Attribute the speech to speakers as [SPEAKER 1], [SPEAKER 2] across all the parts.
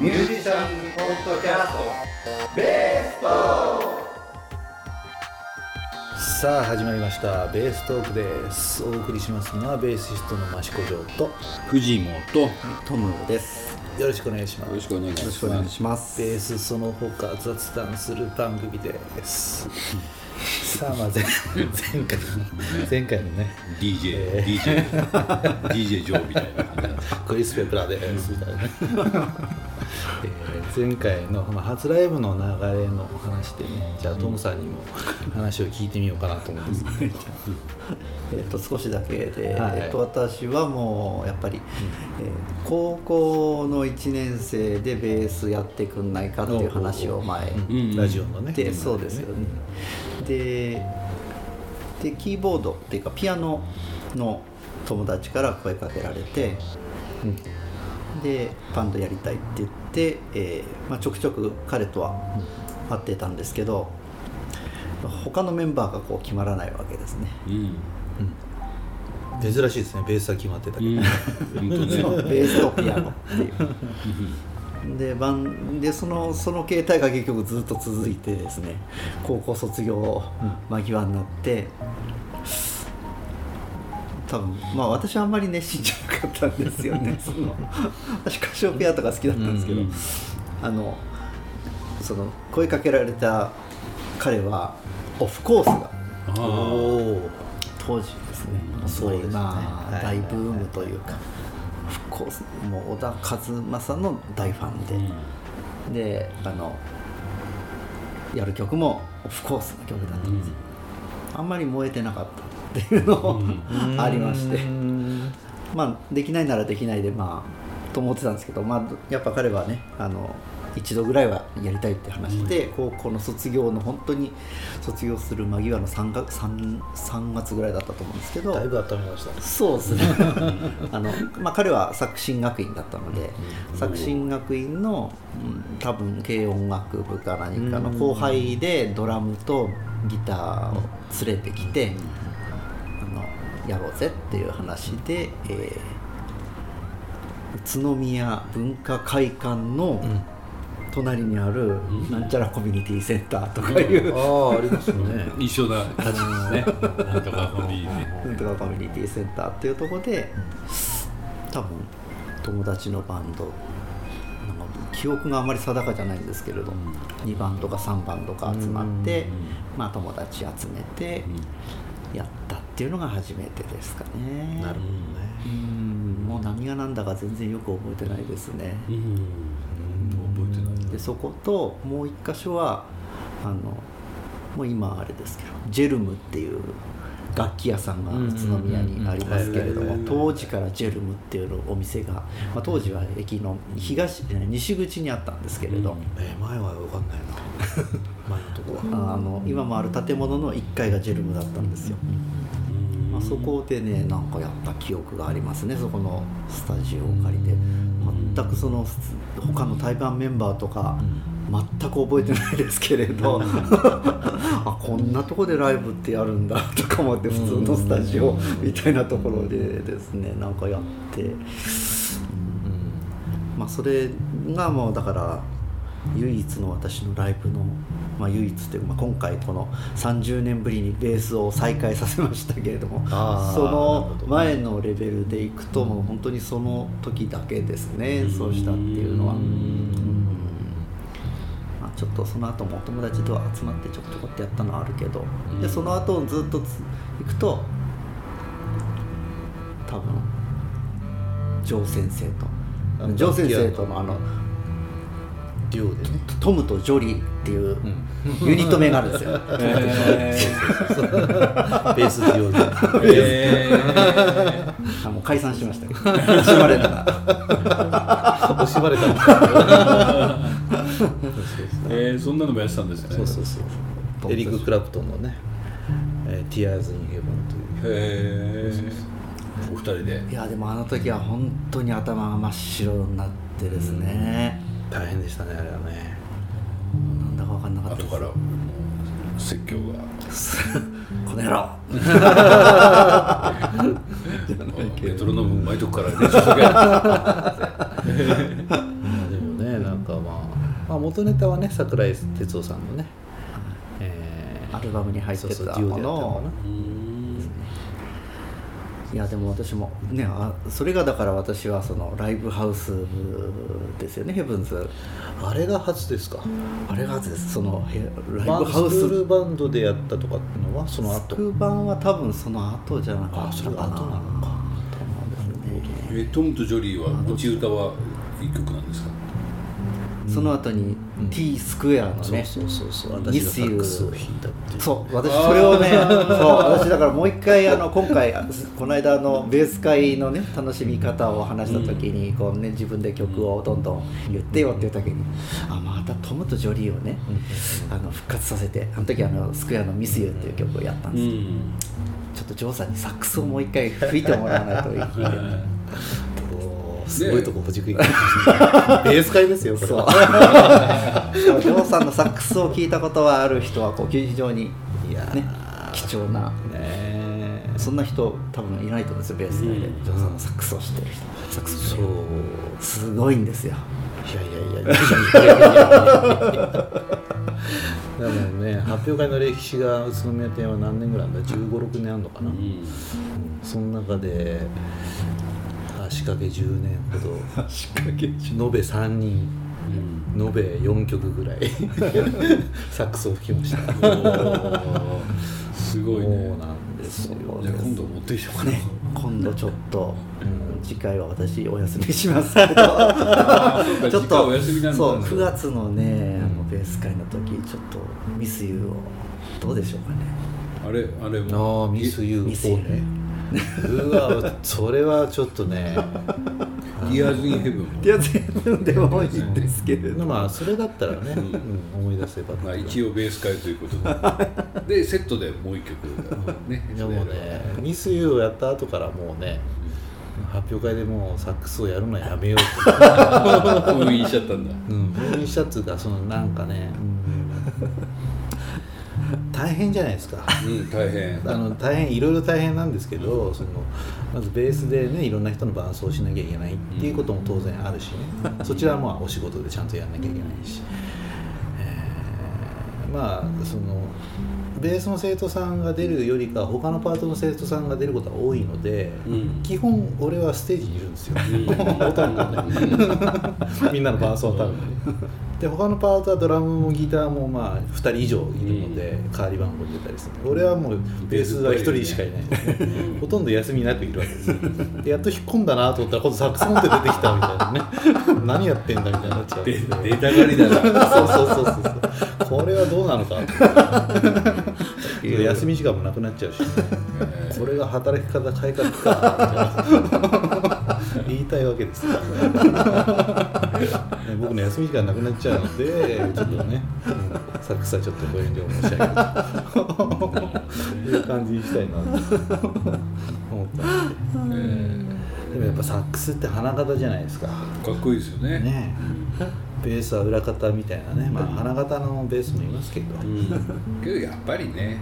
[SPEAKER 1] ミュージシャンポッドキャストベースト
[SPEAKER 2] さあ始まりました。ベーストークです。お送りします。のはベーシストの益子城と
[SPEAKER 3] 藤本よ
[SPEAKER 4] トムです。
[SPEAKER 2] よろしくお願いします。
[SPEAKER 3] ろしくお願いします
[SPEAKER 4] よろしくお願いします。
[SPEAKER 2] ベースその他雑談する番組です。さあまあ前前回前回のね
[SPEAKER 3] DJ、
[SPEAKER 2] え
[SPEAKER 3] DJ DJ ジョーみたいな感じだ
[SPEAKER 2] クリス・ペプラーです。みたいな、えー前回の、まあ、初ライブの流れの話でねじゃあトムさんにも話を聞いてみようかなと思うんです。け ど
[SPEAKER 4] えっと少しだけで、
[SPEAKER 2] はい。
[SPEAKER 4] えっと私はもうやっぱり、えー高校の1年生でベースやってくんないかっていう話を前
[SPEAKER 3] うん。
[SPEAKER 2] ラジオのね。
[SPEAKER 4] で、そうですよね。ででキーボードっていうかピアノの友達から声かけられて、でバンドやりたいって言って、えーまあ、ちょくちょく彼とは会ってたんですけど、他のメンバーがこう決まらないわけですね。
[SPEAKER 3] うん。
[SPEAKER 2] 珍しいですね。ベースは決まってたけど、
[SPEAKER 3] うん。
[SPEAKER 4] ベースとピアノっていう。でバンでそのその形態が結局ずっと続いてですね高校卒業間際になって、多分まあ私はあんまり熱心じゃなかったんですよね。その私カシオペアとか好きだったんですけど、
[SPEAKER 3] うん。うん
[SPEAKER 4] あのその声かけられた彼はオフコースが当時ですね。そういうまあ
[SPEAKER 2] はい。
[SPEAKER 4] 大ブームというか、オフコースもう小田和正の大ファンで、であのやる曲もオフコースの曲だったんです。よ、あんまり燃えてなかったっていうのも、ありまして。
[SPEAKER 2] うん。
[SPEAKER 4] まあできないならできないでまあと思ってたんですけど、まあ、やっぱ彼はねあの一度ぐらいはやりたいって話で、高校の卒業の本当に卒業する間際の 3, 月 3, 3月ぐらいだったと思うんですけど
[SPEAKER 2] だいぶ温めましたね
[SPEAKER 4] そうですね。あの、まあ、彼は作新学院だったので、作新学院の、うん多分軽音楽部か何かの後輩でドラムとギターを連れてきて、あのやろうぜっていう話で、えー宇都宮文化会館の隣にあるなんちゃらコミュニティセンターとかいう、
[SPEAKER 2] ああありますね。
[SPEAKER 3] 一緒だ。ね。なんとかファミリーね。
[SPEAKER 4] なんとかコミュニティセンターっていうところで多分友達のバンド記憶があまり定かじゃないんですけれど、2バンドか3バンドか集まって、まあ、友達集めてやったっていうのが初めてですかね。
[SPEAKER 2] なるほどね。
[SPEAKER 4] うん。もう何が何だか全然よく覚えてないですね、
[SPEAKER 3] うん。覚えてない
[SPEAKER 4] でそこともう一箇所はあのもう今あれですけどジェルムっていう楽器屋さんが宇都宮にありますけれど
[SPEAKER 2] うん。うんうん
[SPEAKER 4] も当時からジェルムっていうお店が、まあ、当時は駅の東え西口にあったんですけれど、
[SPEAKER 2] えー前は分かんないな。前のとこは。
[SPEAKER 4] あの今もある建物の1階がジェルムだったんですよ、まあ、そこでねなんかやった記憶がありますねそこのスタジオを借りて。全くその他の対バンメンバーとか全く覚えてないですけれど。あこんなとこでライブってやるんだとか思って普通のスタジオみたいなところでですねなんかやって。まあそれがもうだから唯一の私のライブの、まあ、唯一というか、まあ、今回この30年ぶりにベースを再開させましたけれども
[SPEAKER 2] あー
[SPEAKER 4] その前のレベルでいくともう本当にその時だけですね演奏したっていうのは。うん。まあ、ちょっとその後もお友達と集まってちょこちょこってやったのはあるけど、でその後ずっとつ行くと多分ジョー先生
[SPEAKER 2] あ
[SPEAKER 4] とジョー先生とのあの
[SPEAKER 2] デュオでね
[SPEAKER 4] トムとジョリーっていうユニット名があるんですよ。
[SPEAKER 2] ベースデュオで
[SPEAKER 4] あもう解散しましたけど、惜しまれな。がら。
[SPEAKER 2] 惜しまれた
[SPEAKER 3] えーそんなのもやってたんですね。
[SPEAKER 2] そうそうそう。エリック・クラプトンのね「えー Tears in Heaven」という。
[SPEAKER 3] へえお二人で。
[SPEAKER 4] いやでもあの時は本当に頭が真っ白になってですね、
[SPEAKER 2] 大変でしたねあれはね。
[SPEAKER 4] なんだか分かんなかったです。
[SPEAKER 3] 後から説教が。
[SPEAKER 4] この野郎。
[SPEAKER 3] メトロノームうまいとこから練習しとけ。
[SPEAKER 2] まあでもねなん元ネタはね桜井哲夫さんのね、えー
[SPEAKER 4] アルバムに入ってたものを。
[SPEAKER 2] でやったの。かな
[SPEAKER 3] うん
[SPEAKER 4] いやでも私もねあそれがだから私はそのライブハウスですよねヘブンズ
[SPEAKER 2] あれが初ですか？
[SPEAKER 4] あれが初です。そのへライ
[SPEAKER 2] バン
[SPEAKER 4] ブハウス。
[SPEAKER 2] スクールバンドでやったとかっていうのはその後？
[SPEAKER 4] 特番は多分その後じゃなかった
[SPEAKER 2] あそれ後なのか。
[SPEAKER 4] と思うんですね。
[SPEAKER 3] えトムとジョリーは持ち歌は一曲なんですか？
[SPEAKER 4] その後に T スクエアのね、
[SPEAKER 2] そうそうそうそう。
[SPEAKER 4] ミスユ
[SPEAKER 2] 私がサックスを弾いたっていう。
[SPEAKER 4] そう私それをねそう私だからもう一回あの今回あこの間あのベース会のね楽しみ方を話した時にこうね自分で曲をどんどん言ってよって言った時にあまたトムとジョリーをねあの復活させてあの時あのスクエアのミスユっていう曲をやったんです。よ、
[SPEAKER 3] ん。
[SPEAKER 4] ちょっとジョーさんにサックスをもう一回吹いてもらわないといけない
[SPEAKER 2] すごいとこほじくり返してベース界ですよこれは。
[SPEAKER 4] そジョーさんのサックスを聞いたことはある人はこう非常に
[SPEAKER 2] いや、
[SPEAKER 4] ね、貴重な、
[SPEAKER 2] ね、
[SPEAKER 4] そんな人多分いないと思うんですよベース界で、
[SPEAKER 3] うん、
[SPEAKER 4] ジョーさんのサックスを知ってる人。
[SPEAKER 2] そう。
[SPEAKER 4] すごいんですよ。
[SPEAKER 2] いやいやいやでもね発表会の歴史が宇都宮店は何年ぐらいだ1 5 6年あるのかな、
[SPEAKER 3] うん、
[SPEAKER 2] その中で掛け10年ほど延べ3人。
[SPEAKER 3] うん。
[SPEAKER 2] 延べ4曲ぐらい。サックスを吹きました。
[SPEAKER 3] すごい
[SPEAKER 2] そう
[SPEAKER 3] ね
[SPEAKER 2] なんですよ。
[SPEAKER 3] じゃあ今度持ってきてもら
[SPEAKER 4] ね。今度ちょっと、
[SPEAKER 2] うん。
[SPEAKER 4] 次回は私お休みします。けどちょっとそう9月のねあのベース会の時ちょっとミスユーを。どうでしょうかね。
[SPEAKER 3] あれあれも
[SPEAKER 2] ああミスユー。
[SPEAKER 4] ミスユー
[SPEAKER 2] ねうわそれはちょっとね。
[SPEAKER 3] ディアーズ・イン・ヘブンも
[SPEAKER 4] いや全部でもいいんですけれど。
[SPEAKER 2] まあそれだったらね、うん思い出せば
[SPEAKER 3] まあ一応ベース会ということで。でセットでもう一曲。ね
[SPEAKER 2] でもねミスユーをやった後からもうね発表会でもうサックスをやるのはやめようって
[SPEAKER 3] 封印しちゃったんだ。
[SPEAKER 2] うん封印したっつうかそのなんかね、大変じゃないですか。
[SPEAKER 3] うん大変。
[SPEAKER 2] あの大変いろいろ大変なんですけどそのまずベースでねいろんな人の伴奏をしなきゃいけないっていうことも当然あるしね。そちらはまあお仕事でちゃんとやんなきゃいけないし、えーまあそのベースの生徒さんが出るよりか他のパートの生徒さんが出ることが多いので、
[SPEAKER 3] うん。
[SPEAKER 2] 基本俺はステージにいるんですよ、
[SPEAKER 3] うん。
[SPEAKER 2] みんなの伴奏のためにねで他のパートはドラムもギターもまあ2人以上いるので、代わり番号に出たりする俺はもうベースは1人しかいない。ので、ほとんど休みなくいるわけですよ。でやっと引っ込んだなと思ったら今度サックス持って出てきたみたいなね。何やってんだみたいになっちゃう。
[SPEAKER 3] 出たがりだな。
[SPEAKER 2] そうそうそうそう。これはどうなのか休み時間もなくなっちゃうし、これが働き方改革か言いたいわけです。よ、ね僕の休み時間なくなっちゃうのでちょっとね、うんサックスはちょっとご遠慮申し上げるという感じにしたいなと思ったんで。でもやっぱサックスって花形じゃないですか。
[SPEAKER 3] かっこいいですよね。
[SPEAKER 2] ね。ベースは裏方みたいなね、まあ、花形のベースもいますけど、
[SPEAKER 3] うん。けどやっぱりね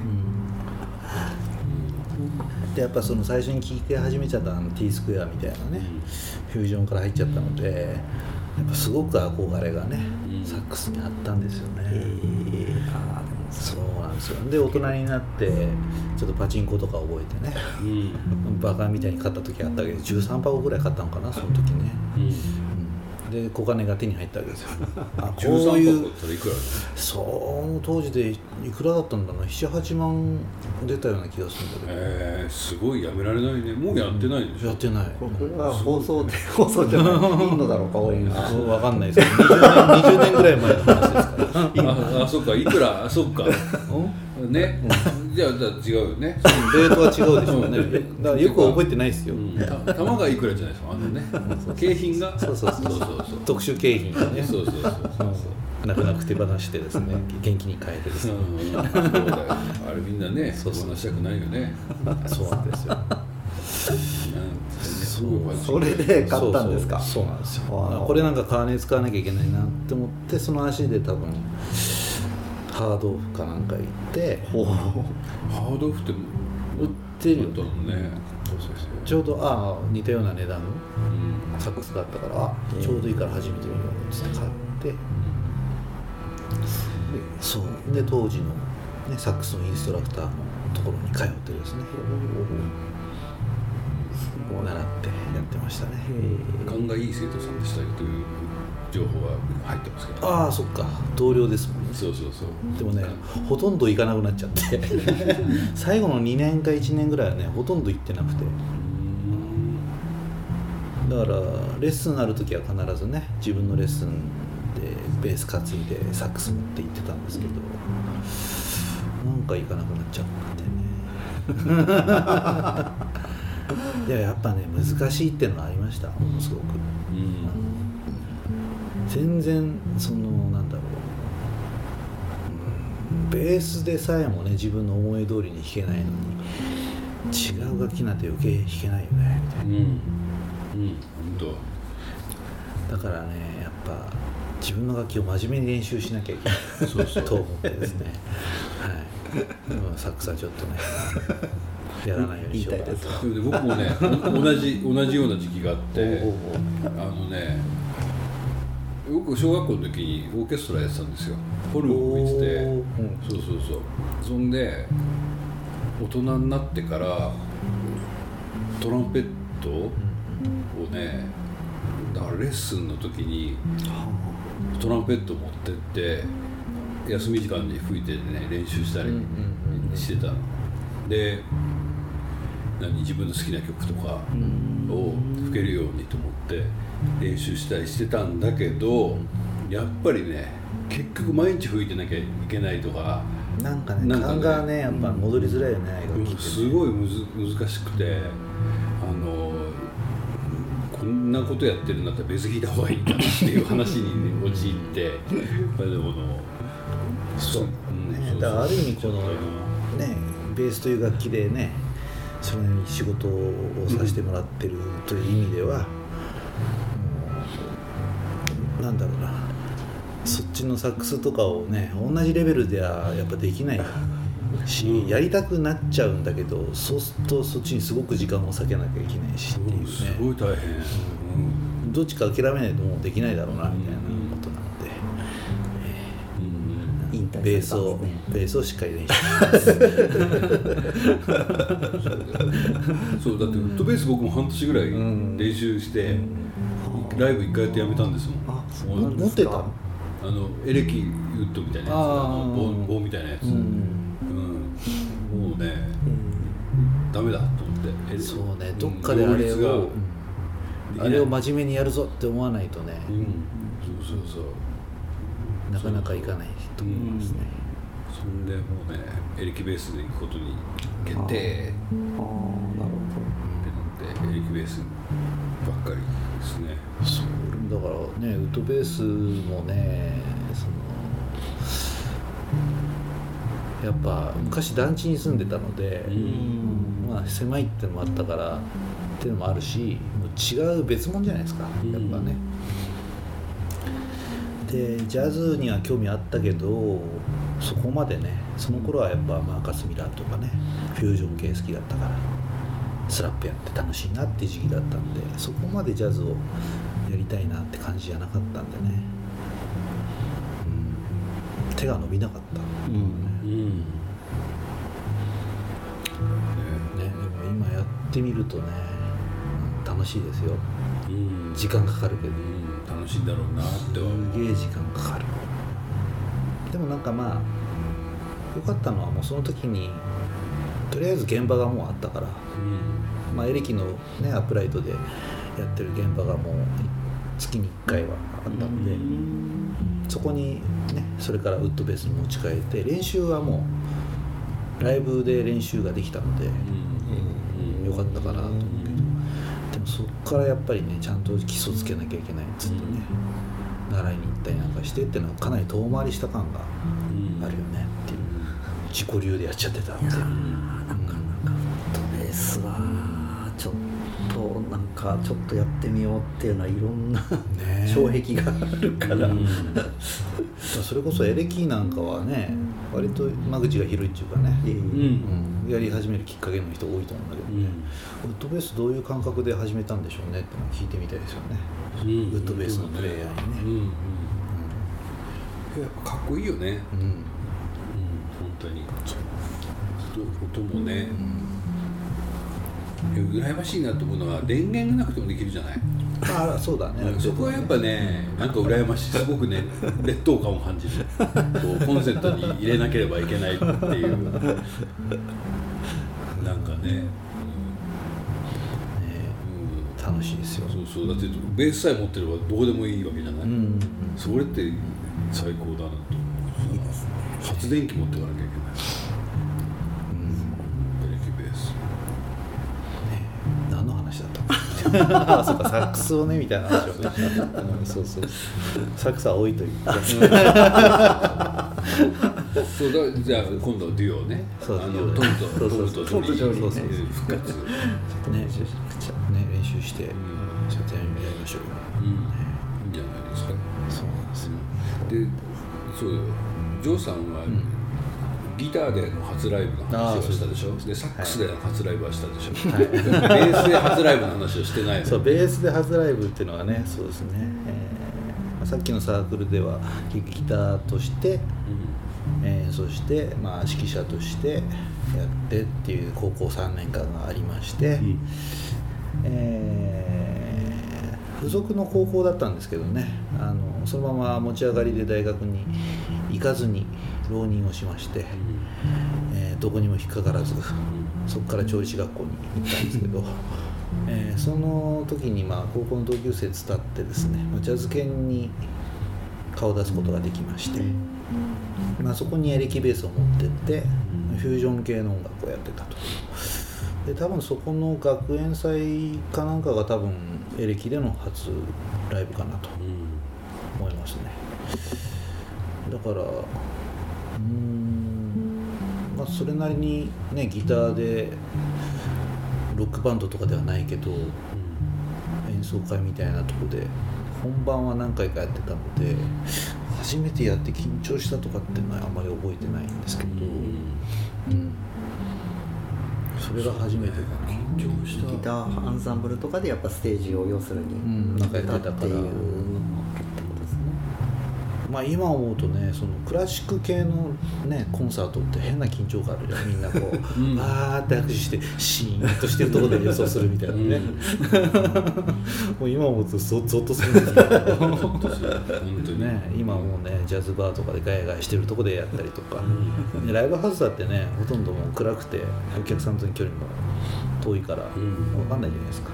[SPEAKER 2] でやっぱその最初に聴き始めちゃったあの T スクエアみたいなね、フュージョンから入っちゃったのでやっぱすごく憧れがね、
[SPEAKER 3] うん。
[SPEAKER 2] サックスにあったんですよね、
[SPEAKER 4] えー。あーでも
[SPEAKER 2] そうなんですよ。で大人になってちょっとパチンコとか覚えてね
[SPEAKER 3] うん。
[SPEAKER 2] バカみたいに買った時あったけど13箱ぐらい買ったのかなその時ね、
[SPEAKER 3] うん
[SPEAKER 2] うんで小金が手に入ったわけですよ。あこう
[SPEAKER 3] 13
[SPEAKER 2] いうその当時でいくらだったんだろうな？78万出たような気がするんだけど、
[SPEAKER 3] えー、すごいやめられないね。もうやってないでしょ？
[SPEAKER 2] やってない。
[SPEAKER 4] これは放送で放送じゃない。いいのだろうか応援が
[SPEAKER 2] そうわかんないですけど20年 ,20 年ぐらい前の話ですから。
[SPEAKER 3] ああそっか。いくら？あそっか。
[SPEAKER 2] うん？
[SPEAKER 3] ね。じゃあじゃあ違うよね。
[SPEAKER 2] レートは違うでしょうね。だからよく覚えてないですよ、
[SPEAKER 3] うん。た玉がいくらじゃないですかあのね。景品が。
[SPEAKER 2] そうそうそう
[SPEAKER 3] そう。
[SPEAKER 2] 特殊景品がね。
[SPEAKER 3] そうそうそうそう
[SPEAKER 2] う。ん泣く泣く手放してですね。元気に変えてですね。
[SPEAKER 3] うん。そうだよ。あれみんなね
[SPEAKER 2] そうそう
[SPEAKER 3] 話したくないよね。
[SPEAKER 2] そうなんですよ。
[SPEAKER 4] それで買ったんですか？
[SPEAKER 2] そうそうそう。なんですよ。これなんか金使わなきゃいけないなって思ってその足で多分ハードオフかなんか行って
[SPEAKER 3] ハードオフって
[SPEAKER 2] 売ってるよ。
[SPEAKER 3] ね。
[SPEAKER 2] ちょうどああ似たような値段の
[SPEAKER 3] うん。
[SPEAKER 2] サックスがあったからあちょうどいいから始めてみようって買って。そう。で当時の、ね、サックスのインストラクターのところに通ってですね。習ってやってましたね。
[SPEAKER 3] 勘がいい生徒さんでしたよという情報が入ってますけど。
[SPEAKER 2] ああそっか。同僚ですもんね。
[SPEAKER 3] そうそうそう。
[SPEAKER 2] でもねほとんど行かなくなっちゃって。最後の2年か1年ぐらいはねほとんど行ってなくて。だからレッスンある時は必ずね自分のレッスンでベース担いでサックス持って行ってたんですけどなんか行かなくなっちゃったんでね。でもやっぱね難しいっていうのはありました。ものすごく。
[SPEAKER 3] うん
[SPEAKER 2] 全然そのなんだろう。うんベースでさえもね自分の思い通りに弾けないのに違う楽器なんて余計弾けないよねみたい
[SPEAKER 3] うん。うん。本当。
[SPEAKER 2] なだからねやっぱ自分の楽器を真面目に練習しなきゃいけない。
[SPEAKER 3] そうそう。
[SPEAKER 2] と思ってですね。はい。サックスはちょっとね やらないようにしようかなと。
[SPEAKER 3] 僕もね同じ同じような時期があってあのね僕小学校の時にオーケストラやってたんですよ。ホルンを吹いてて。
[SPEAKER 2] うん
[SPEAKER 3] そうそうそう。そんで大人になってからトランペットをねだからレッスンの時にトランペット持ってって休み時間に吹いてね練習したりしてた。ので何自分の好きな曲とかを吹けるようにと思って練習したりしてたんだけどやっぱりね結局毎日吹いてなきゃいけないとか
[SPEAKER 2] なんかね
[SPEAKER 3] なんかね
[SPEAKER 2] 勘がねやっぱ戻りづらいよね楽器ってね
[SPEAKER 3] すごいむず難しくてあのこんなことやってるんだったら別弾いた方がいいんだなっていう話に、ね、陥ってやっぱりでもの
[SPEAKER 2] そう
[SPEAKER 3] うん
[SPEAKER 2] ね
[SPEAKER 3] そう。
[SPEAKER 2] だからある意味このねベースという楽器でねそれに仕事をさせてもらってるという意味では、もうなんだろうな。そっちのサックスとかをね同じレベルではやっぱできないし、やりたくなっちゃうんだけどそうするとそっちにすごく時間を割けなきゃいけないしっていう
[SPEAKER 3] うんす
[SPEAKER 2] ね
[SPEAKER 3] ごい大変、うん
[SPEAKER 2] どっちか諦めないともうできないだろうなみたいなことなので。
[SPEAKER 3] うん。
[SPEAKER 4] 引退
[SPEAKER 2] ベースをベースをしっかり練習します
[SPEAKER 3] そうだってウッドベース僕も半年ぐらい
[SPEAKER 2] ん
[SPEAKER 3] 練習して、ライブ一回やってやめたんですもん。
[SPEAKER 4] あ
[SPEAKER 2] 持ってた？の
[SPEAKER 3] あのエレキウッドみたいなやつ。
[SPEAKER 2] あ
[SPEAKER 3] の棒棒みたいなやつ、
[SPEAKER 2] う
[SPEAKER 3] うん。もうねダメだと思って。え
[SPEAKER 2] そうね。どっかであれを、あれを真面目にやるぞって思わないとね、
[SPEAKER 3] うん。そうそうそう。
[SPEAKER 2] なかなかいかないと思いますね、
[SPEAKER 3] そんでもうねエレキベースで行くことに決定。って
[SPEAKER 4] ああなる
[SPEAKER 3] なってエレキベースばっかりですね。
[SPEAKER 2] そうだからねウッドベースもねそのやっぱ昔団地に住んでたので、
[SPEAKER 3] うん。
[SPEAKER 2] まあ、狭いってのもあったからっていうのもあるしもう違う別物じゃないですかやっぱね、でジャズには興味あったけどそこまでねその頃はやっぱマーカス・ミラーとかねフュージョン系好きだったからスラップやって楽しいなっていう時期だったんでそこまでジャズをやりたいなって感じじゃなかったんでね、うん、手が伸びなかった、
[SPEAKER 4] うん。
[SPEAKER 3] うん。
[SPEAKER 2] ね、でも今やってみるとねうん楽しいですよ。
[SPEAKER 3] うん。
[SPEAKER 2] 時間かかるけど。
[SPEAKER 3] うん。楽しいんだろうなって
[SPEAKER 2] すげえ時間かかる。でもなんかまあ良かったのはもうその時にとりあえず現場がもうあったから、まあ、エレキのねアップライトでやってる現場がもう月に1回はあったので、そこにねそれからウッドベースに持ち替えて練習はもうライブで練習ができたので、
[SPEAKER 3] うん。
[SPEAKER 2] 良かったかなと思うけど、でもそっからやっぱりねちゃんと基礎つけなきゃいけないっつってね、習いに行ったりなんかしてっていうのはかなり遠回りした感が
[SPEAKER 3] うん。
[SPEAKER 2] あるよねっていう。自己流でやっちゃってたんで
[SPEAKER 4] なかなかウッドベースはちょっとなんかちょっとやってみようっていうのはいろんな
[SPEAKER 2] ね。
[SPEAKER 4] 障壁があるから、
[SPEAKER 2] それこそエレキなんかはね割と間口が広いっていうかね、
[SPEAKER 4] ええ
[SPEAKER 3] うん
[SPEAKER 2] うん、やり始めるきっかけの人多いと思うんだけどね、ウッドベースどういう感覚で始めたんでしょうねって聞いてみたいですよね、
[SPEAKER 3] うん。
[SPEAKER 2] ウッドベースのプレイヤーにね、
[SPEAKER 3] うん。うん。やっぱかっこいいよね。
[SPEAKER 2] うん。
[SPEAKER 3] 当に。音もね、羨ましいなと思うのは電源がなくてもできるじゃない。
[SPEAKER 2] まあそうだね。
[SPEAKER 3] そこはやっぱね、なんか羨ましい、すごくね、劣等感を感じる、こうコンセントに入れなければいけないっていう、なんかね、
[SPEAKER 2] ね
[SPEAKER 3] うん。
[SPEAKER 2] 楽しいですよ。
[SPEAKER 3] そうそう、だってベースさえ持ってればどうでもいいわけじゃない、
[SPEAKER 2] うん
[SPEAKER 3] それって最高だなと思う。
[SPEAKER 4] いいですね。
[SPEAKER 3] 発電機持っていかなきゃいけない、
[SPEAKER 2] 話だったあそうかサックスをねみたいな話をね、うん、そうそう。サックスは置いといて
[SPEAKER 3] そうだじゃあ今度デュオね、
[SPEAKER 2] そう
[SPEAKER 3] あの
[SPEAKER 2] デュオ
[SPEAKER 3] トムと
[SPEAKER 2] そうそう。そう
[SPEAKER 3] トムとジョニー
[SPEAKER 2] そうそうそう
[SPEAKER 3] 復活。
[SPEAKER 2] ねね練習して
[SPEAKER 3] ん。
[SPEAKER 2] ちょっとやりましょう。よ
[SPEAKER 3] うん、いいんじゃないですか。
[SPEAKER 2] そうなんですよ。
[SPEAKER 3] で、そうよ。ジョーさんは、ギターでの初ライブの話をしたでしょ？で、サックスでの初ライブはしたでしょ？ベースで初ライブの話をしてないの。
[SPEAKER 2] そうベースで初ライブっていうのはねそうですね、えーまあさっきのサークルではギターとして演奏して、まあ、指揮者としてやってっていう高校3年間がありまして、えー付属の高校だったんですけどねあのそのまま持ち上がりで大学に行かずに浪人をしまして、えーどこにも引っかからずそこから調理師学校に行ったんですけど、えーその時にまあ高校の同級生伝ってですねまあジャズ犬に顔を出すことができまして、まあ、そこにエレキベースを持ってってフュージョン系の音楽をやってたと。で多分そこの学園祭かなんかが多分エレキでの初ライブかなと思いますね。だからうーん。まあそれなりにねギターでロックバンドとかではないけど演奏会みたいなとこで本番は何回かやってたので初めてやって緊張したとかっていうのはあんまり覚えてないんですけど、うん、それが初めてかな。
[SPEAKER 3] 緊張した。
[SPEAKER 4] ギターアンサンブルとかでやっぱステージを要するに
[SPEAKER 2] ん。なんかやってたからまあ今思うとねそのクラシック系のねコンサートって変な緊張感あるじゃん。みんなこう、
[SPEAKER 3] うん
[SPEAKER 2] わーって握手してシーンとしてるところで予想するみたいなね、もう今思うとゾゾッとするんですけど。
[SPEAKER 3] 本当に。
[SPEAKER 2] ね、今もうねジャズバーとかでガヤガヤしてるとこでやったりとか、でライブハウスだってねほとんどもう暗くてお客さんとの距離も遠いから
[SPEAKER 3] ん。
[SPEAKER 2] 分かんないじゃないですか、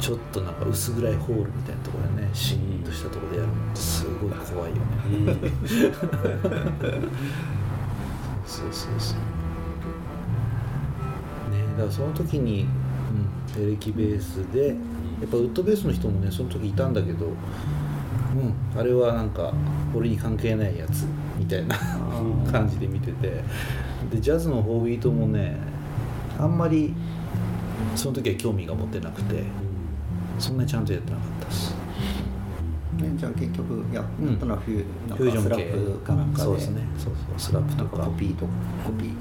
[SPEAKER 2] ちょっとなんか薄暗いホールみたいなところでね。シーンとしたところでやるのってすごい怖いよね、そうそうそうねだからその時に、うん、エレキベースでやっぱウッドベースの人もねその時いたん。だけどうん。あれはなん。か俺に関係ないやつみたいな感じで見ててでジャズの4ビートもねあん。まりその時は興味が持ってなくてそんなにちゃんとやってなかったです。
[SPEAKER 4] ねじゃあ結局やったのはフュー
[SPEAKER 2] フュージョン系
[SPEAKER 4] かスラップかなんかで。
[SPEAKER 2] そうですね。そうそうスラップとか。
[SPEAKER 4] コピーとコピー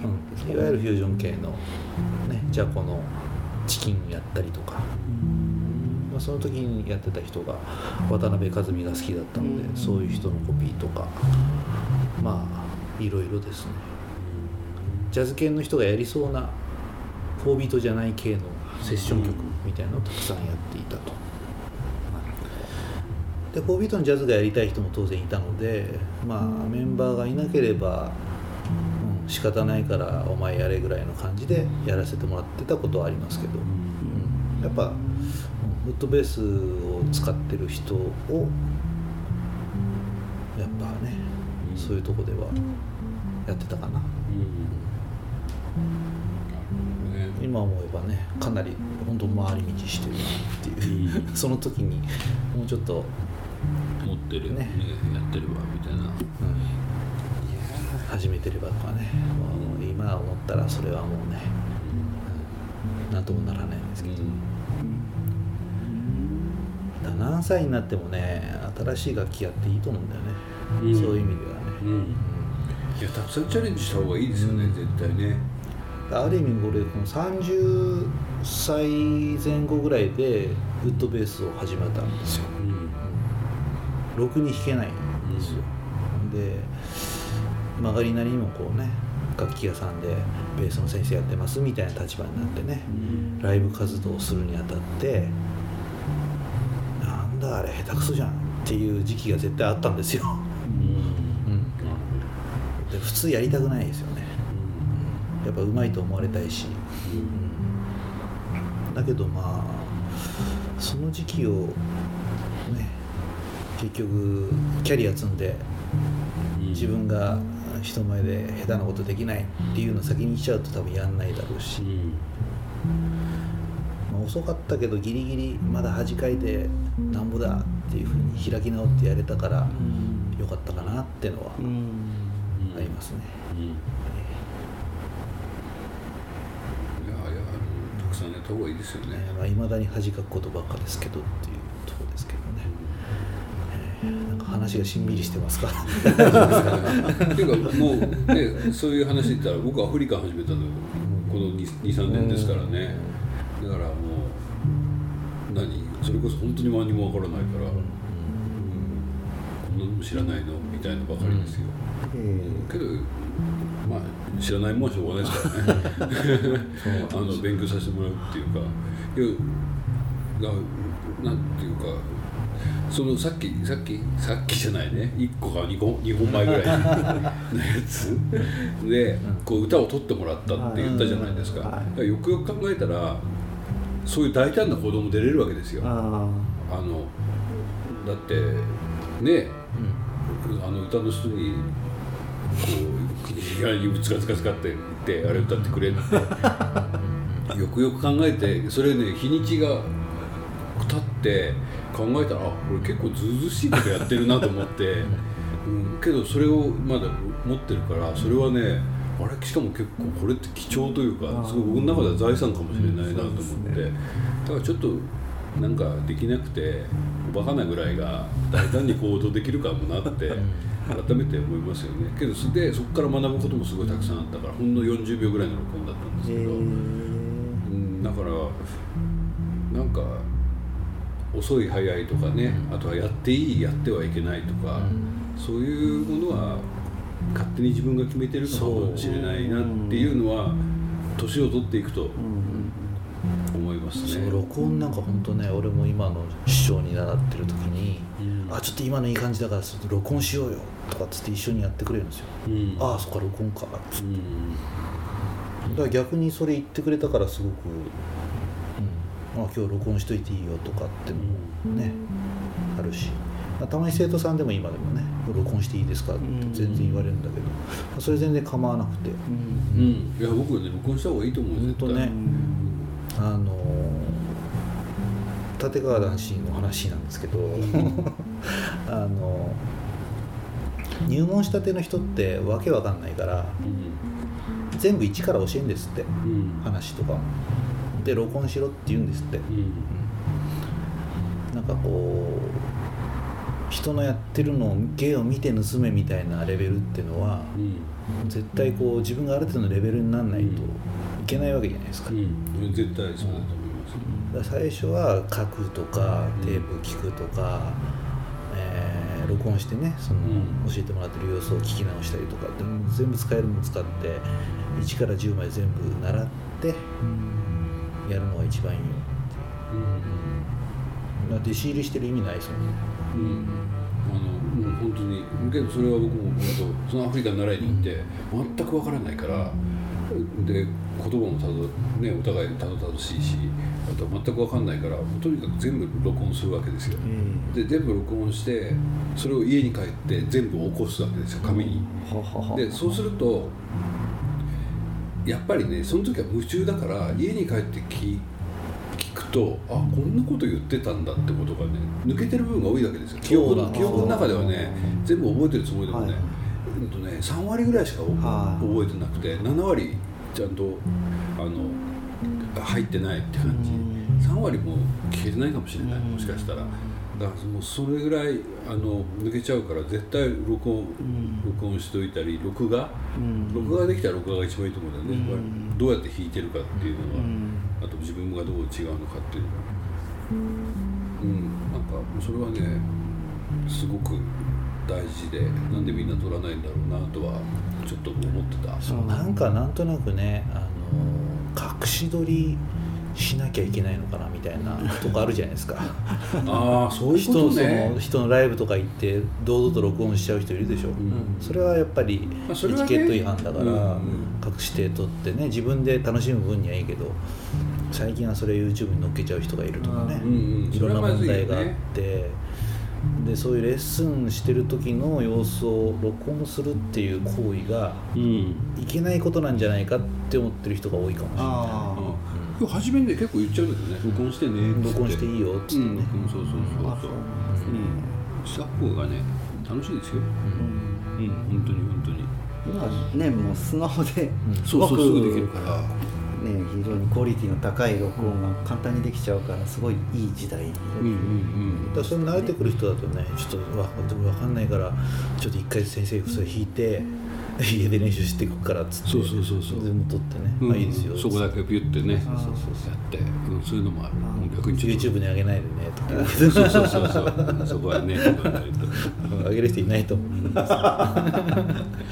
[SPEAKER 2] うん、いわゆるフュージョン系の、ね、ジャコのチキンやったりとか、まあ、その時にやってた人が渡辺香津美が好きだったので、
[SPEAKER 4] うん。
[SPEAKER 2] そういう人のコピーとか。まあいろいろですね。ジャズ系の人がやりそうな4ビートじゃない系のセッション曲みたいなのをたくさんやっていたと。で4ビートのジャズがやりたい人も当然いたのでまあメンバーがいなければ、うん、仕方ないからお前やれぐらいの感じでやらせてもらってたことはありますけど、うん、やっぱうんウッドベースを使ってる人をやっぱねそういうとこではやってたかな。うん。今思えばねかなり本当回り道してるなっていう、その時にもうちょっと
[SPEAKER 3] 持ってる
[SPEAKER 2] ね
[SPEAKER 3] ね。やってるわみたいな。
[SPEAKER 2] 始めてればとかね、もう今思ったらそれはもうね、うんなんともならないんですけど、だから何歳になってもね新しい楽器やっていいと思うんだよね、
[SPEAKER 3] うん。
[SPEAKER 2] そういう意味ではね、
[SPEAKER 3] うん。いやたくさんチャレンジした方がいいですよね、絶対ね
[SPEAKER 2] ある意味俺この30歳前後ぐらいでウッドベースを始めたんですよ。
[SPEAKER 3] うん。
[SPEAKER 2] ろくに弾けないんですよ、で曲がりなりにもこうね楽器屋さんでベースの先生やってますみたいな立場になってねライブ活動をするにあたってなんだあれ下手くそじゃんっていう時期が絶対あったんですよ、うん、で普通やりたくないですよね、うん、やっぱ上手いと思われたいし、うん、だけどまあその時期をね結局キャリア積んで自分が人前で下手なことできないっていうの先に来ちゃうと多分やんないだろうし、まあ、遅かったけどギリギリまだ恥かいてなんぼだっていうふうに開き直ってやれたからよかったかなってのはありますね。
[SPEAKER 3] いやいやたくさんやった方がいいですよね。
[SPEAKER 2] まあ、未だに恥かくことばっかですけどっていうところですけどね。なんか話がしんみりしてますか？
[SPEAKER 3] っていうかもうねそういう話で言ったら僕アフリカ始めたのこの23年ですからね。だからもう何？それこそ本当に何もわからないから、うん、こんなのも知らないの？みたいなばかりですよ、けどまあ知らないもんはしょうがないですからね。あの勉強させてもらうっていうか。いやなんていうかそのさっきさっきさっきじゃないね。1個か2個2本前ぐらい のやつ。でこう歌を取ってもらったって言ったじゃないですか,、よくよく考えたらそういう大胆な行動も出れるわけですよ。あのだってね、うん、あの歌の人にこういきなりつかつかつかって言ってあれ歌ってくれって。よくよく考えてそれね日にちが経って考えたらあこれ結構ずうずうしいことやってるなと思って、うん、けどそれをまだ持ってるからそれはねあれ？しかも結構これって貴重というかすごい僕の中では財産かもしれないなと思って、だからちょっとなんかできなくてバカなぐらいが大胆に行動できるかもなって改めて思いますよね。けどでそこから学ぶこともすごいたくさんあったからほんの40秒ぐらいの録音だったんですけど、うん、だからなんか遅い早いとかね、あとはやっていいやってはいけないとか、そういうものは勝手に自分が決めてるのかもしれないなっていうのは年を取っていくとますね。
[SPEAKER 2] 録音なんか本当ね俺も今の師匠に習ってる時に「あちょっと今のいい感じだから録音しようよ」とかっつって一緒にやってくれるんですよ。ああそっか録音か。っつって。だから逆にそれ言ってくれたからすごくあ今日録音しといていいよとかってのもね、あるし、まあ、たまに生徒さんでも今でもね録音していいですかって全然言われるんだけど、まあ、それ全然構わなくて、
[SPEAKER 3] うん、いや僕はね録音した方がいいと思うんですよ
[SPEAKER 2] ね。あの立川談志の話なんですけどあの入門したての人ってわけわかんないから、うん、全部一から教えるんですって、うん、話とか。で録音しろって言うんですって、うん、なんかこう人のやってるのを芸を見て盗めみたいなレベルっていうのは、うん、絶対こう自分がある程度のレベルにならないといけないわけじゃないですか、うん、
[SPEAKER 3] 絶対そうだと
[SPEAKER 2] 最初は書くとかテープ聞くとか、えー、録音してねその、教えてもらってる様子を聞き直したりとか全部使えるもの使って1から10まで全部習って、やるのが一番いいよっていう、うん、弟子入りしてる意味ないですもんね、うん、
[SPEAKER 3] あのもう本当にけどそれは僕も本当そのアフリカに習いに行って全くわからないからで言葉もたど、ね、お互いたどたどしいしあと全く分かんないからとにかく全部録音するわけですよ、で全部録音してそれを家に帰って全部起こすわけですよ紙に、でそうするとやっぱりねその時は夢中だから家に帰って聞聞くとあこんなこと言ってたんだってことがね抜けてる部分が多いわけですよ。記憶の記憶の中ではね全部覚えてるつもりでもね,、はいえっとね3割ぐらいしか覚えてなくて7割ちゃんとあの入ってないって感じ。3割も聞けてないかもしれないもしかしたら。だからもうそれぐらいあの抜けちゃうから絶対録音、うん、録音しといたり録画、うん、録画できたら録画が一番いいと思うんだよね、うん、どうやって弾いてるかっていうのは、あと自分がどう違うのかっていうのは。うん。なんかそれはねすごく大事でなんでみんな撮らないんだろうなとはちょっと思ってた。
[SPEAKER 2] そうなんかなんとなくねあの隠し撮りしなきゃいけないのかなみたいな とこあるじゃないですか。
[SPEAKER 3] ああそういう
[SPEAKER 2] 人のそ
[SPEAKER 3] ことね
[SPEAKER 2] の人のライブとか行って堂々と録音しちゃう人いるでしょ、
[SPEAKER 3] ん。
[SPEAKER 2] それはやっぱりエチケット違反だから、
[SPEAKER 3] うんうん。
[SPEAKER 2] 隠して撮ってね自分で楽しむ分にはいいけど最近はそれ YouTube に載っけちゃう人がいるとかね、
[SPEAKER 3] うんうん。
[SPEAKER 2] いろんな問題があって、でそういうレッスンしてる時の様子を録音するっていう行為が
[SPEAKER 3] うん。
[SPEAKER 2] いけないことなんじゃないかって思ってる人が多いかもしれない。
[SPEAKER 4] あ
[SPEAKER 3] 今日初めにね結構言っちゃうけどね。録音してね。って
[SPEAKER 2] 録音していいよっつってね、
[SPEAKER 3] うん、うん、そうそうそう。
[SPEAKER 4] あ
[SPEAKER 3] そう。
[SPEAKER 4] そう
[SPEAKER 3] うん。スタッフがね楽しいですよ。うん。本当に本当に。
[SPEAKER 4] 今ねもうスマホで
[SPEAKER 3] そうそうすぐできる
[SPEAKER 4] ね
[SPEAKER 3] から
[SPEAKER 4] 非常にクオリティの高い録音が簡単にできちゃうからすごいいい時代に。
[SPEAKER 3] うんうん
[SPEAKER 2] だからそれ慣れてくる人だとねちょっとわ分かんないからちょっと一回先生それ弾いて家で練習していくからっつって
[SPEAKER 3] そうそうそうそう。
[SPEAKER 2] 全部撮ってね、
[SPEAKER 3] うん。
[SPEAKER 2] まあいいですよ。
[SPEAKER 3] そこだけピュってね
[SPEAKER 4] そうそう
[SPEAKER 3] やって、うん、そういうのもある。逆に
[SPEAKER 2] YouTube に上げないでねとか。
[SPEAKER 3] そうそうそうそうそこはね
[SPEAKER 2] 上げる人いないと思う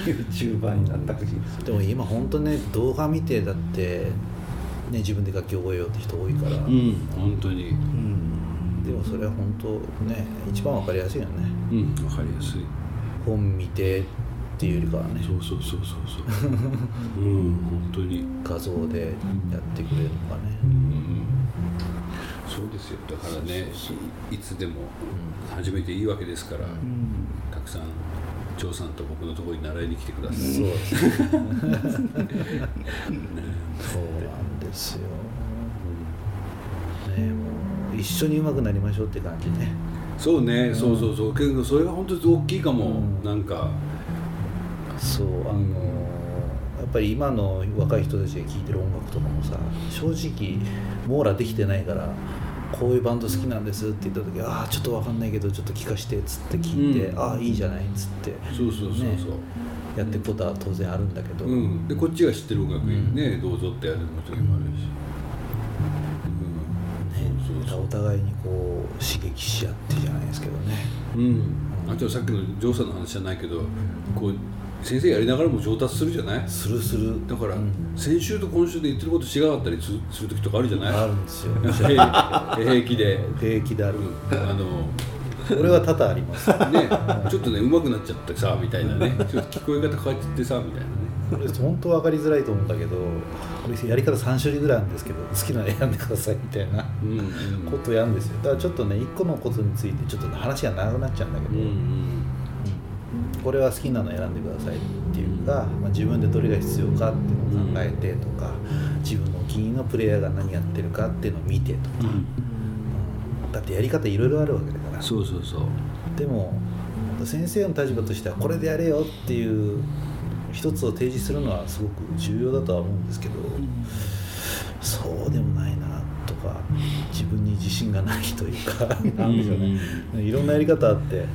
[SPEAKER 4] YouTuber になった時
[SPEAKER 2] でも今本当ね動画見てだってね自分で楽器覚えようって人多いから、
[SPEAKER 3] うん本当に。
[SPEAKER 4] うん。
[SPEAKER 2] でもそれは本当ね一番わかりやすいよね。
[SPEAKER 3] うんわかりやすい。
[SPEAKER 2] 本見てっていうよりかはね。
[SPEAKER 3] そうそうそうそうそう。うん本当に。
[SPEAKER 2] 画像でやってくれるのがね、
[SPEAKER 3] うんそうですよ。だからねいいつでも始めていいわけですから、たくさん張さんと僕のところに習いに来てください、
[SPEAKER 2] そう そうなんですよ、ねもう一緒に上手くなりましょうって感じね。
[SPEAKER 3] そうね、そうそうそう。けどそれが本当に大きいかも、
[SPEAKER 2] うん。
[SPEAKER 3] なんか
[SPEAKER 2] そうあのやっぱり今の若い人たちが聴いてる音楽とかもさ正直網羅できてないからこういうバンド好きなんですって言った時ああちょっと分かんないけどちょっと聞かしてっつって聞いて、
[SPEAKER 3] うん。
[SPEAKER 2] ああいいじゃないっつって
[SPEAKER 3] そうそうそうそう、
[SPEAKER 2] ねやっていくことは当然あるんだけど、
[SPEAKER 3] うん、でこっちが知ってる音楽にね、どうぞってやる時もあるし、うん、そうそう
[SPEAKER 2] お互いにこう刺激し合ってじゃないですけどね。
[SPEAKER 3] うん、あとさっきのジョーさんの話じゃないけどこう先生やりながらも上達するじゃない？
[SPEAKER 2] するする。
[SPEAKER 3] だから、
[SPEAKER 2] うん。
[SPEAKER 3] 先週と今週で言ってること違かったりすする時とかあるじゃない？
[SPEAKER 2] あるんですよ。
[SPEAKER 3] 平平気で、
[SPEAKER 2] 平気である、
[SPEAKER 3] うん、あの
[SPEAKER 2] 俺は多々あります。
[SPEAKER 3] ねちょっとね上手くなっちゃってさみたいなね。ちょっと聞こえ方変わっちゃってさみたいなね。
[SPEAKER 2] これ本当分かりづらいと思うんだけど俺やり方3種類ぐらいあるんですけど好きなの選んでくださいみたいなことをやるんですよ。だからちょっとね1個のことについてちょっと話が長くなっちゃうんだけど、
[SPEAKER 3] うんうん
[SPEAKER 2] これは好きなの選んでくださいっていうか、まあ、自分でどれが必要かっていうのを考えてとか、自分のお気に入りのプレイヤーが何やってるかっていうのを見てとか、うん。だってやり方いろいろあるわけだから。
[SPEAKER 3] そうそうそう。
[SPEAKER 2] でも先生の立場としてはこれでやれよっていう一つを提示するのはすごく重要だとは思うんですけど、そうでもないなとか自分に自信がないというかなんでしょうね、いろんなやり方あって、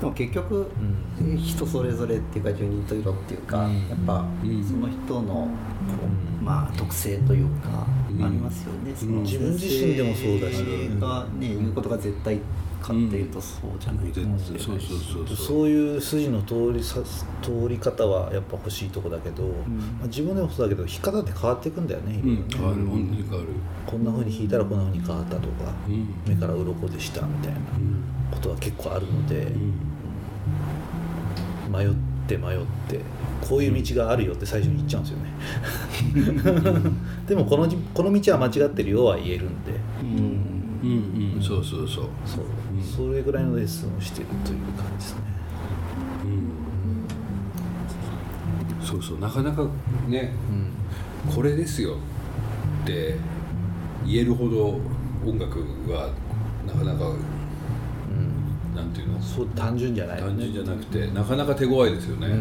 [SPEAKER 4] でも結局、
[SPEAKER 2] うん。
[SPEAKER 4] 人それぞれっていうか十人十色っていうか、
[SPEAKER 2] うん
[SPEAKER 4] やっぱ、
[SPEAKER 3] うん。
[SPEAKER 4] その人のまあ特性というか、
[SPEAKER 3] うん
[SPEAKER 4] ありますよね、その
[SPEAKER 2] 自分自身でもそうだし。
[SPEAKER 4] がね言うことが絶対かっていうとそうじゃないかもしれないし、
[SPEAKER 3] そうそうそうそう。
[SPEAKER 2] そういう筋の通りさ通り方はやっぱ欲しいとこだけど、まあ、自分でもそうだけど弾き方って変わっていくんだよね、
[SPEAKER 3] うん。変わる。本当に変わる。
[SPEAKER 2] こんな風に弾いたらこんな風に変わったとか、
[SPEAKER 3] うん。
[SPEAKER 2] 目から鱗でしたみたいな。
[SPEAKER 3] うん
[SPEAKER 2] ことは結構あるので、
[SPEAKER 3] うん。
[SPEAKER 2] 迷って迷ってこういう道があるよって最初に言っちゃうんですよね。でもこのじこの道は間違ってるよは言えるんで。
[SPEAKER 4] うん。
[SPEAKER 3] うん。うん。そうそうそう。
[SPEAKER 2] そう、
[SPEAKER 3] うん。
[SPEAKER 2] それぐらいのレッスンをしてるという感じですね。
[SPEAKER 3] うん。そうそう。なかなかね
[SPEAKER 2] うん。
[SPEAKER 3] これですよって言えるほど音楽はなかなか
[SPEAKER 2] うん
[SPEAKER 3] なんていうの？
[SPEAKER 2] そう単純じゃない。よ
[SPEAKER 3] 単
[SPEAKER 2] ね
[SPEAKER 3] 純じゃなくてなかなか手強いですよね、
[SPEAKER 2] うん。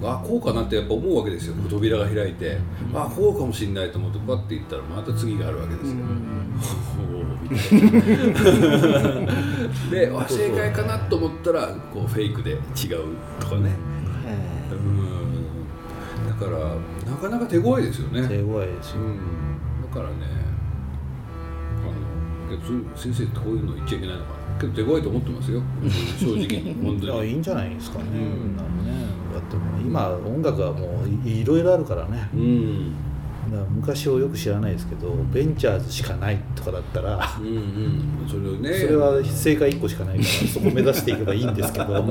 [SPEAKER 3] うん。あこうかなってやっぱ思うわけですよ。扉が開いて、あこうかもしれないと思ってパッて言ったらまた次があるわけですよ、おーみたいなであ正解かなと思ったらこうフェイクで違うとかね、
[SPEAKER 4] え
[SPEAKER 3] うん、だからなかなか手強いですよね、
[SPEAKER 2] 手強いですよ、
[SPEAKER 3] うん、だからねあの先生こういうの言っちゃいけないのかなけど手強いと思ってますよ。正直。に 本当に。
[SPEAKER 2] いやいいんじゃないですかね、
[SPEAKER 3] うん。
[SPEAKER 2] ねだってもう今今音楽はもういいろいろあるからね。
[SPEAKER 3] うん。
[SPEAKER 2] だから昔をよく知らないですけどベンチャーズしかないとかだったら
[SPEAKER 3] うんうん。それをね。
[SPEAKER 2] それは正解1個しかないから そこ目指していけばいいんですけど。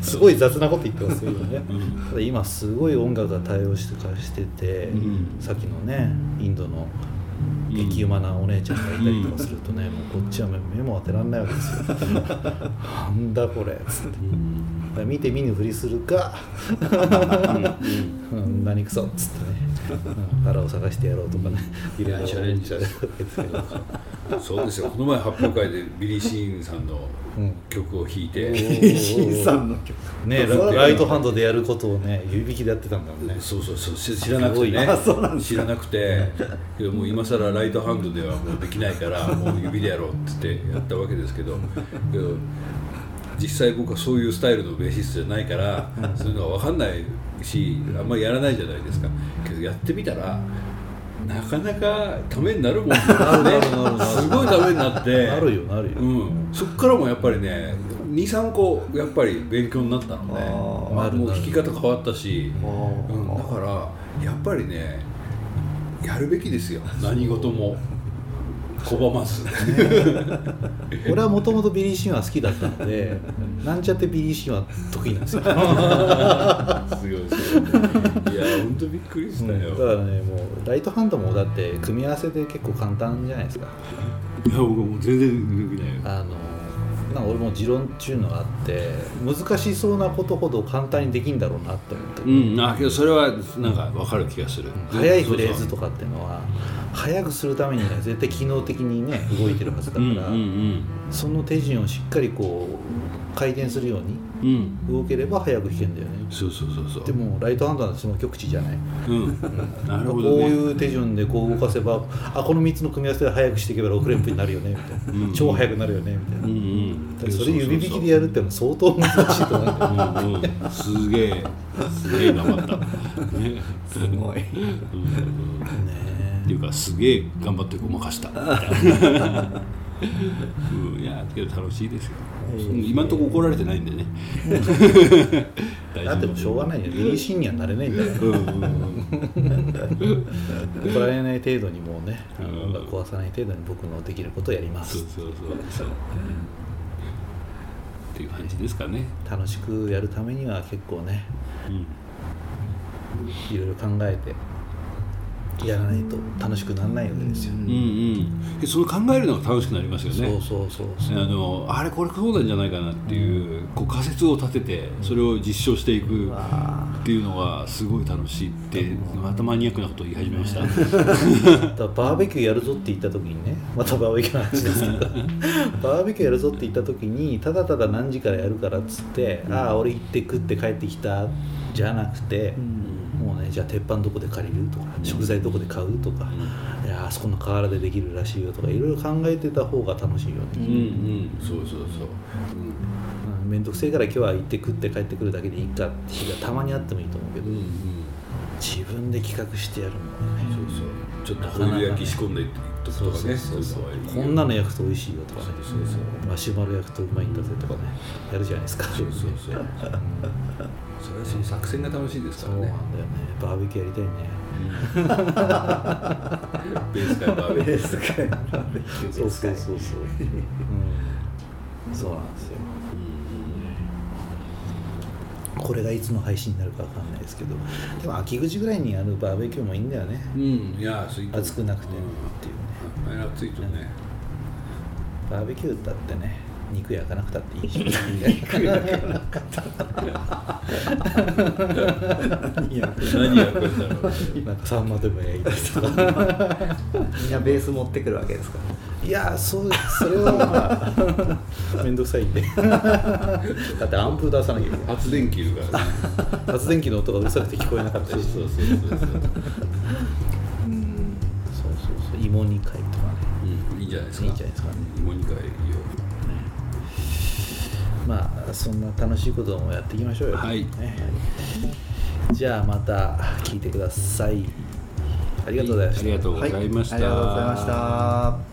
[SPEAKER 2] すごい雑なこと言ってますよね。
[SPEAKER 3] うん。
[SPEAKER 2] ただ今すごい音楽が対応してかしてて、
[SPEAKER 3] うん。
[SPEAKER 2] さっきのねインドの激うまなお姉ちゃんがいたりとかするとね、もうこっちは目目も当てられないわけですよ。なんだこれつって。見て見ぬふりするか、うん、何くそっつってね、うん、腹を探してやろうとかねいろいろ
[SPEAKER 3] チャレンジ
[SPEAKER 2] チャレンジですけど
[SPEAKER 3] そうですよ。この前発表会でビリー・シーンさんの
[SPEAKER 2] うん
[SPEAKER 3] 曲を弾いて、
[SPEAKER 4] 石井さんの曲。
[SPEAKER 2] ねラライトハンドでやることをね指引きでやってたんだもんね。
[SPEAKER 3] そうそうそう。知知らなくてね。
[SPEAKER 4] あそうなん
[SPEAKER 3] 知らなくて。けどもう今更ライトハンドではもうできないからもう指でやろうって言ってやったわけですけど。けど実際僕はそういうスタイルのベーシストじゃないからそういうのが分かんないしあんまりやらないじゃないですか。けどやってみたらなかなかためになるもんね すごいためになって。
[SPEAKER 2] なるよなるよ、
[SPEAKER 3] うん、そこからもやっぱりね23個やっぱり勉強になったのね。
[SPEAKER 4] あ
[SPEAKER 2] ー。なるなる。
[SPEAKER 3] もう弾き方変わったし、うん、だからやっぱりねやるべきですよ。何事も拒まず。
[SPEAKER 2] 俺はもともとビリー・シーンは好きだったので なんちゃってビリー・シーンは得意なんですよ。
[SPEAKER 3] すごいすごいいや本当びっくりしたよ、
[SPEAKER 2] だからねもうライトハンドもだって組み合わせで結構簡単じゃないですか。
[SPEAKER 3] いや僕もう全然できないよ。
[SPEAKER 2] あのなんか俺も持論っていうのがあって難しそうなことほど簡単にできんだろうなって思って、
[SPEAKER 3] うん。あけどそれはなんか分かる気がする、
[SPEAKER 2] 速いフレーズとかっていうのは速くするためには絶対機能的にね動いてるはずだから、その手順をしっかりこう回転するように動ければ速く弾けるんだよね。
[SPEAKER 3] そうそうそうそう。
[SPEAKER 2] でもライトハンドはその極致じゃない。
[SPEAKER 3] うん。なる
[SPEAKER 2] こう
[SPEAKER 3] ほどね。
[SPEAKER 2] いう手順でこう動かせばあこの3つの組み合わせで速くしていけば6連符になるよねみたいな、
[SPEAKER 3] うん
[SPEAKER 2] 超速くなるよねみたいな、
[SPEAKER 3] うんうん。
[SPEAKER 2] だからそれ指引きでやるってのは相当難しいと思うんだよ
[SPEAKER 3] すげえ。すげえ頑張った。ね。
[SPEAKER 4] すごい。
[SPEAKER 2] ね
[SPEAKER 3] っていうかすげえ頑張ってごまかした。みたいなうん。いやけど楽しいですよ。うん。今んとこ怒られてないんでね。大
[SPEAKER 2] だってもうしょうがないよ。ビリーシーンにはなれないんだから。怒られない程度にもうねあの
[SPEAKER 3] うん
[SPEAKER 2] 壊さない程度に僕のできることをやります。
[SPEAKER 3] そうそうそう。そうっていう感じですかね。
[SPEAKER 2] 楽しくやるためには結構ね
[SPEAKER 3] うん。
[SPEAKER 2] いろいろ考えてやらないと楽しくならないわけですよ、
[SPEAKER 3] うんうん。でその考えるのが楽しくなりますよね。
[SPEAKER 2] そうそうそうそう。
[SPEAKER 3] あのあれこれそうなんじゃないかなっていう,、こう仮説を立ててそれを実証していくっていうのがすごい楽しいってまたマニアックなことを言い始めました、
[SPEAKER 2] バーベキューやるぞって言った時にねまたバーベキューの話です。け どバーベキューやるぞって言った時にただただ何時からやるからっつって、ああ俺行って食って帰ってきたじゃなくて、もうねじゃあ鉄板どこで借りるとか、食材どこで買うとか、いやあそこの河原でできるらしいよとかいろいろ考えてた方が楽しいよね、
[SPEAKER 3] うんうん。そうそうそう、
[SPEAKER 2] うん、めんどくせえから今日は行って食って帰ってくるだけでいいかって日がたまにあってもいいと思うけど、
[SPEAKER 3] うん、うんうん
[SPEAKER 2] 自分で企画してやるのはね。
[SPEAKER 3] そうそう。ちょっとホイル焼き仕込んでいっとくとかね。
[SPEAKER 2] こんなの焼くと美味しいよとかね。
[SPEAKER 3] そうそう
[SPEAKER 2] マシュマロ焼くとうまいんだぜとかね。やるじゃないですか。
[SPEAKER 3] そうそうそう。それはその作戦が楽しいですからね。
[SPEAKER 2] そうなんだよね。バーベキューやりたいね。
[SPEAKER 3] ベースからバーベキュー。
[SPEAKER 2] そうそうそうそう、うん、そうなんですよこれがいつの配信になるかわかんないですけどでも秋口ぐらいにやるバーベキューもいいんだよね。
[SPEAKER 3] うん、うん、いやそう。い
[SPEAKER 2] 暑くなくて
[SPEAKER 3] うん
[SPEAKER 2] っていうね。
[SPEAKER 3] 暑いとね。
[SPEAKER 2] バーベキューだってね肉焼かなくたっていい。し
[SPEAKER 3] 何やってんだろう。
[SPEAKER 2] なんかサンマでも焼いたりとか。
[SPEAKER 4] みんなベース持ってくるわけですか。
[SPEAKER 2] いやそうそれはまあ面倒くさいんで。だってアンプ出さなきゃいけない。
[SPEAKER 3] 発電機いるからね。
[SPEAKER 2] 発電機の音がうるさくて聞こえなかったりし。て
[SPEAKER 3] そうそうそうそうそう。
[SPEAKER 2] そうそうそう。芋煮会とかね。
[SPEAKER 3] うんいいんじゃないですか。
[SPEAKER 2] いいんじゃないですかね。
[SPEAKER 3] 芋煮会いいよ
[SPEAKER 2] まあそんな楽しいこともやっていきましょうよ。
[SPEAKER 3] はい。
[SPEAKER 2] ね。じゃあまた聞いてください。ありがとうございました。
[SPEAKER 3] ありがとうございました、
[SPEAKER 4] はい、ありがとうございました